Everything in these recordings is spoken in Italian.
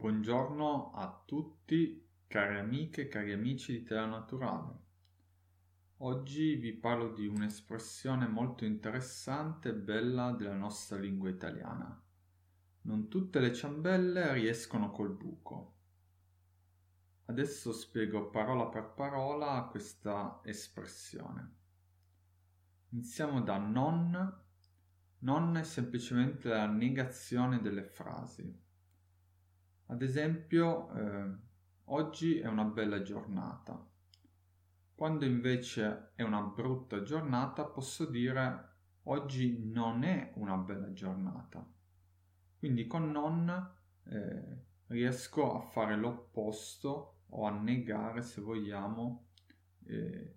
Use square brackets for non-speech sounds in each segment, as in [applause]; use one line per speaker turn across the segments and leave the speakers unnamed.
Buongiorno a tutti, cari amiche e cari amici di Tela Naturale. Oggi vi parlo di un'espressione molto interessante e bella della nostra lingua italiana. Non tutte le ciambelle riescono col buco. Adesso spiego parola per parola questa espressione. Iniziamo da non. Non è semplicemente la negazione delle frasi ad esempio, eh, oggi è una bella giornata. Quando invece è una brutta giornata, posso dire oggi non è una bella giornata. Quindi con non eh, riesco a fare l'opposto o a negare, se vogliamo, eh,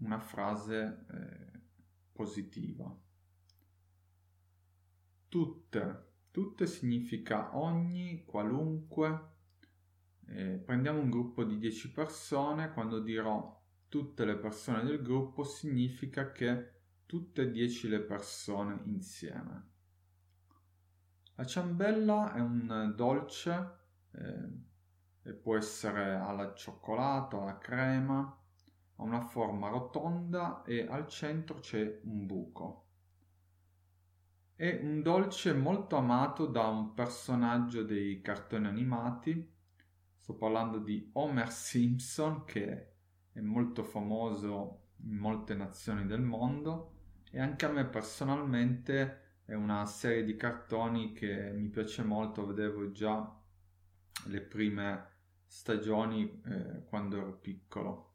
una frase eh, positiva. Tutte Tutte significa ogni, qualunque. Eh, prendiamo un gruppo di 10 persone, quando dirò tutte le persone del gruppo significa che tutte e 10 le persone insieme. La ciambella è un dolce, eh, può essere alla cioccolato, alla crema, ha una forma rotonda e al centro c'è un buco. È un dolce molto amato da un personaggio dei cartoni animati. Sto parlando di Homer Simpson che è molto famoso in molte nazioni del mondo e anche a me personalmente è una serie di cartoni che mi piace molto, vedevo già le prime stagioni eh, quando ero piccolo.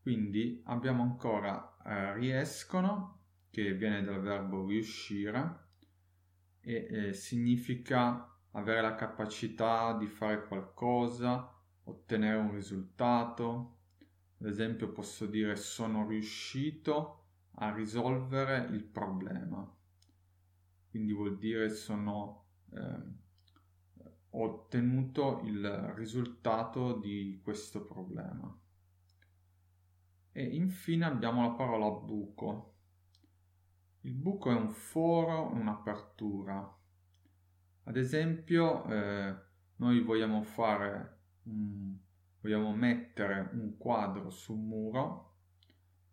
Quindi abbiamo ancora eh, riescono che viene dal verbo riuscire e eh, significa avere la capacità di fare qualcosa, ottenere un risultato. Ad esempio posso dire sono riuscito a risolvere il problema. Quindi vuol dire sono eh, ottenuto il risultato di questo problema. E infine abbiamo la parola buco il buco è un foro, un'apertura. Ad esempio, eh, noi vogliamo fare un, vogliamo mettere un quadro su un muro,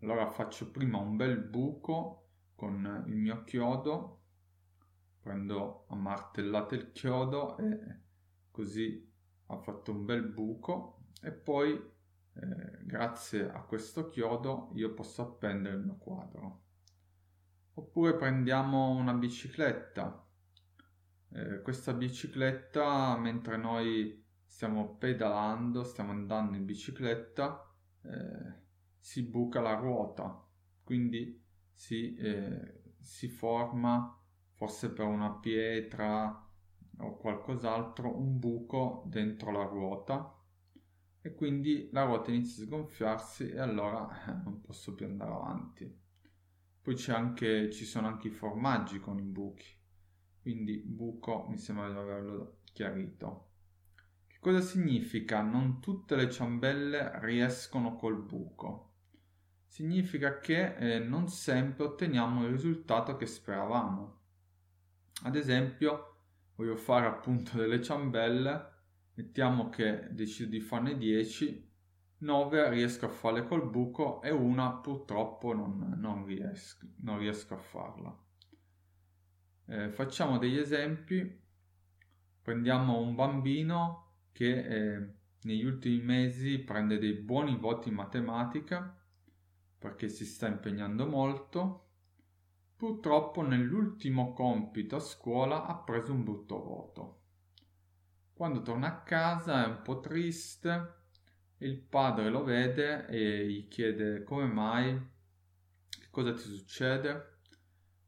allora faccio prima un bel buco con il mio chiodo, prendo a martellate il chiodo e così ho fatto un bel buco e poi eh, grazie a questo chiodo io posso appendere il mio quadro. Oppure prendiamo una bicicletta. Eh, questa bicicletta, mentre noi stiamo pedalando, stiamo andando in bicicletta, eh, si buca la ruota, quindi si, eh, si forma, forse per una pietra o qualcos'altro, un buco dentro la ruota e quindi la ruota inizia a sgonfiarsi e allora eh, non posso più andare avanti. Poi anche, ci sono anche i formaggi con i buchi, quindi buco mi sembra di averlo chiarito. Che cosa significa non tutte le ciambelle riescono col buco? Significa che eh, non sempre otteniamo il risultato che speravamo. Ad esempio, voglio fare appunto delle ciambelle, mettiamo che decido di farne 10 9 riesco a farle col buco e una purtroppo non, non, riesco, non riesco, a farla. Eh, facciamo degli esempi. Prendiamo un bambino che eh, negli ultimi mesi prende dei buoni voti in matematica perché si sta impegnando molto. Purtroppo nell'ultimo compito a scuola ha preso un brutto voto. Quando torna a casa è un po' triste il padre lo vede e gli chiede come mai, cosa ti succede.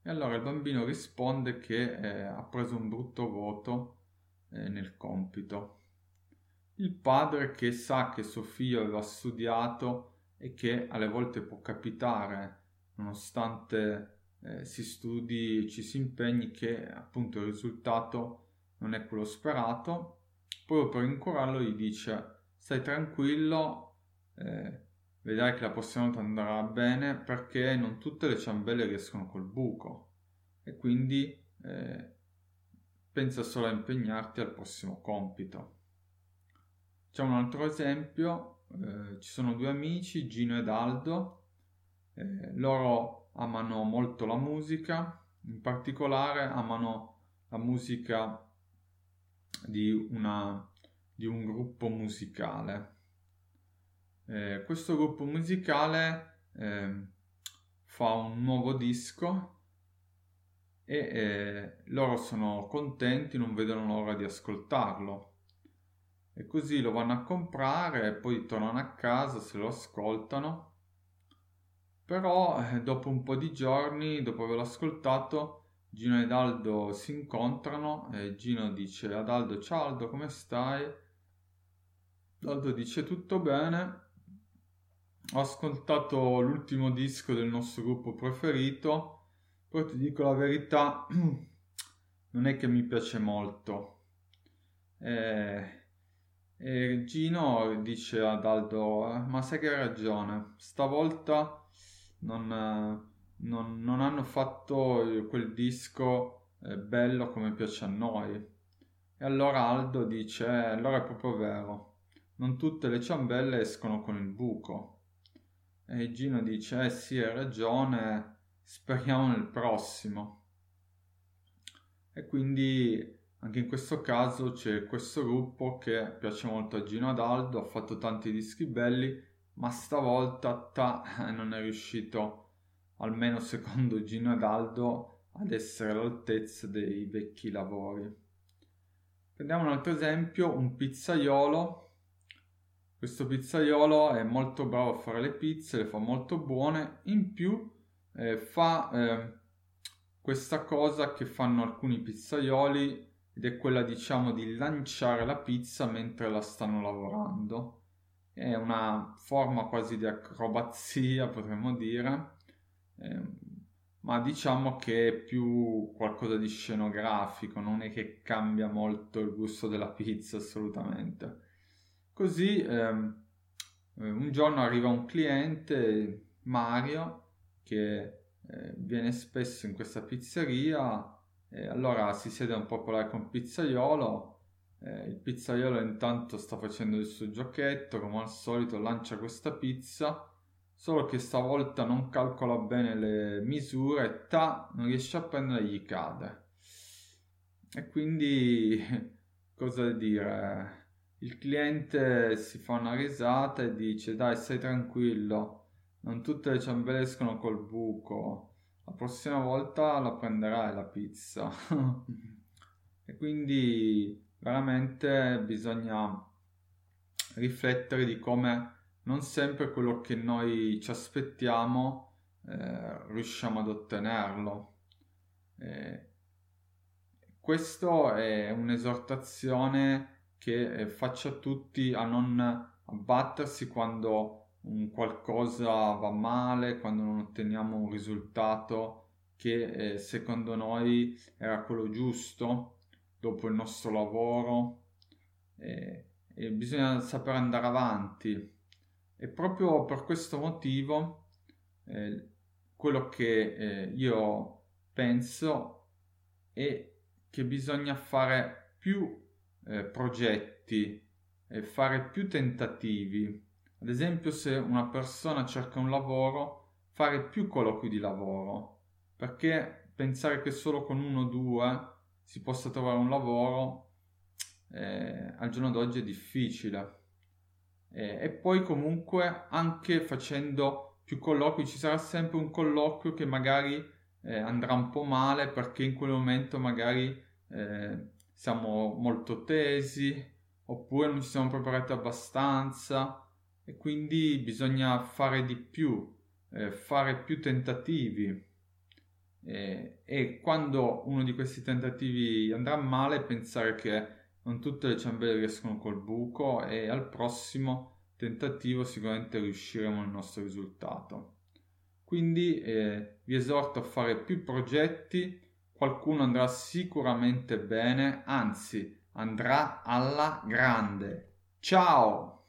E allora il bambino risponde che eh, ha preso un brutto voto eh, nel compito. Il padre che sa che suo figlio aveva studiato e che alle volte può capitare, nonostante eh, si studi e ci si impegni, che appunto il risultato non è quello sperato, proprio per incurarlo gli dice stai tranquillo, eh, vedrai che la prossima volta andrà bene perché non tutte le ciambelle riescono col buco e quindi eh, pensa solo a impegnarti al prossimo compito. C'è un altro esempio, eh, ci sono due amici, Gino ed Aldo, eh, loro amano molto la musica, in particolare amano la musica di, una, di un gruppo musicale. Eh, questo gruppo musicale eh, fa un nuovo disco e eh, loro sono contenti, non vedono l'ora di ascoltarlo. E così lo vanno a comprare e poi tornano a casa, se lo ascoltano. Però eh, dopo un po' di giorni, dopo averlo ascoltato, Gino ed Aldo si incontrano e Gino dice ad Aldo ciao Aldo come stai? Aldo dice tutto bene, ho ascoltato l'ultimo disco del nostro gruppo preferito poi ti dico la verità, [clears throat] non è che mi piace molto. Eh, e Gino dice ad Aldo, eh, ma sai che hai ragione, stavolta non, non, non hanno fatto quel disco eh, bello come piace a noi. E allora Aldo dice, eh, allora è proprio vero, non tutte le ciambelle escono con il buco. E Gino dice, eh sì, hai ragione, speriamo nel prossimo. E quindi anche in questo caso c'è questo gruppo che piace molto a Gino Adaldo, ha fatto tanti dischi belli, ma stavolta ta, [laughs] non è riuscito, almeno secondo Gino Adaldo, ad essere all'altezza dei vecchi lavori. Prendiamo un altro esempio, un pizzaiolo. Questo pizzaiolo è molto bravo a fare le pizze, le fa molto buone, in più eh, fa eh, questa cosa che fanno alcuni pizzaioli ed è quella diciamo di lanciare la pizza mentre la stanno lavorando. È una forma quasi di acrobazia potremmo dire, eh, ma diciamo che è più qualcosa di scenografico, non è che cambia molto il gusto della pizza assolutamente. Così ehm, eh, un giorno arriva un cliente, Mario, che eh, viene spesso in questa pizzeria e allora si siede un po' a parlare con il pizzaiolo eh, il pizzaiolo intanto sta facendo il suo giochetto come al solito lancia questa pizza solo che stavolta non calcola bene le misure e ta non riesce a prendere gli cade. E quindi [laughs] cosa dire il cliente si fa una risata e dice dai stai tranquillo non tutte le ciambelle escono col buco. La prossima volta la prenderai la pizza. [laughs] e quindi veramente bisogna riflettere di come non sempre quello che noi ci aspettiamo eh, riusciamo ad ottenerlo. Eh, questo è un'esortazione che eh, faccio a tutti a non abbattersi quando qualcosa va male, quando non otteniamo un risultato che eh, secondo noi era quello giusto dopo il nostro lavoro eh, e bisogna sapere andare avanti. E proprio per questo motivo eh, quello che eh, io penso è che bisogna fare più eh, progetti e fare più tentativi ad esempio, se una persona cerca un lavoro, fare più colloqui di lavoro, perché pensare che solo con uno o due si possa trovare un lavoro eh, al giorno d'oggi è difficile. Eh, e poi comunque anche facendo più colloqui ci sarà sempre un colloquio che magari eh, andrà un po' male perché in quel momento magari eh, siamo molto tesi oppure non ci siamo preparati abbastanza e quindi bisogna fare di più, eh, fare più tentativi eh, e quando uno di questi tentativi andrà male pensare che non tutte le ciambelle riescono col buco e al prossimo tentativo sicuramente riusciremo nel nostro risultato. Quindi eh, vi esorto a fare più progetti, qualcuno andrà sicuramente bene, anzi andrà alla grande. Ciao!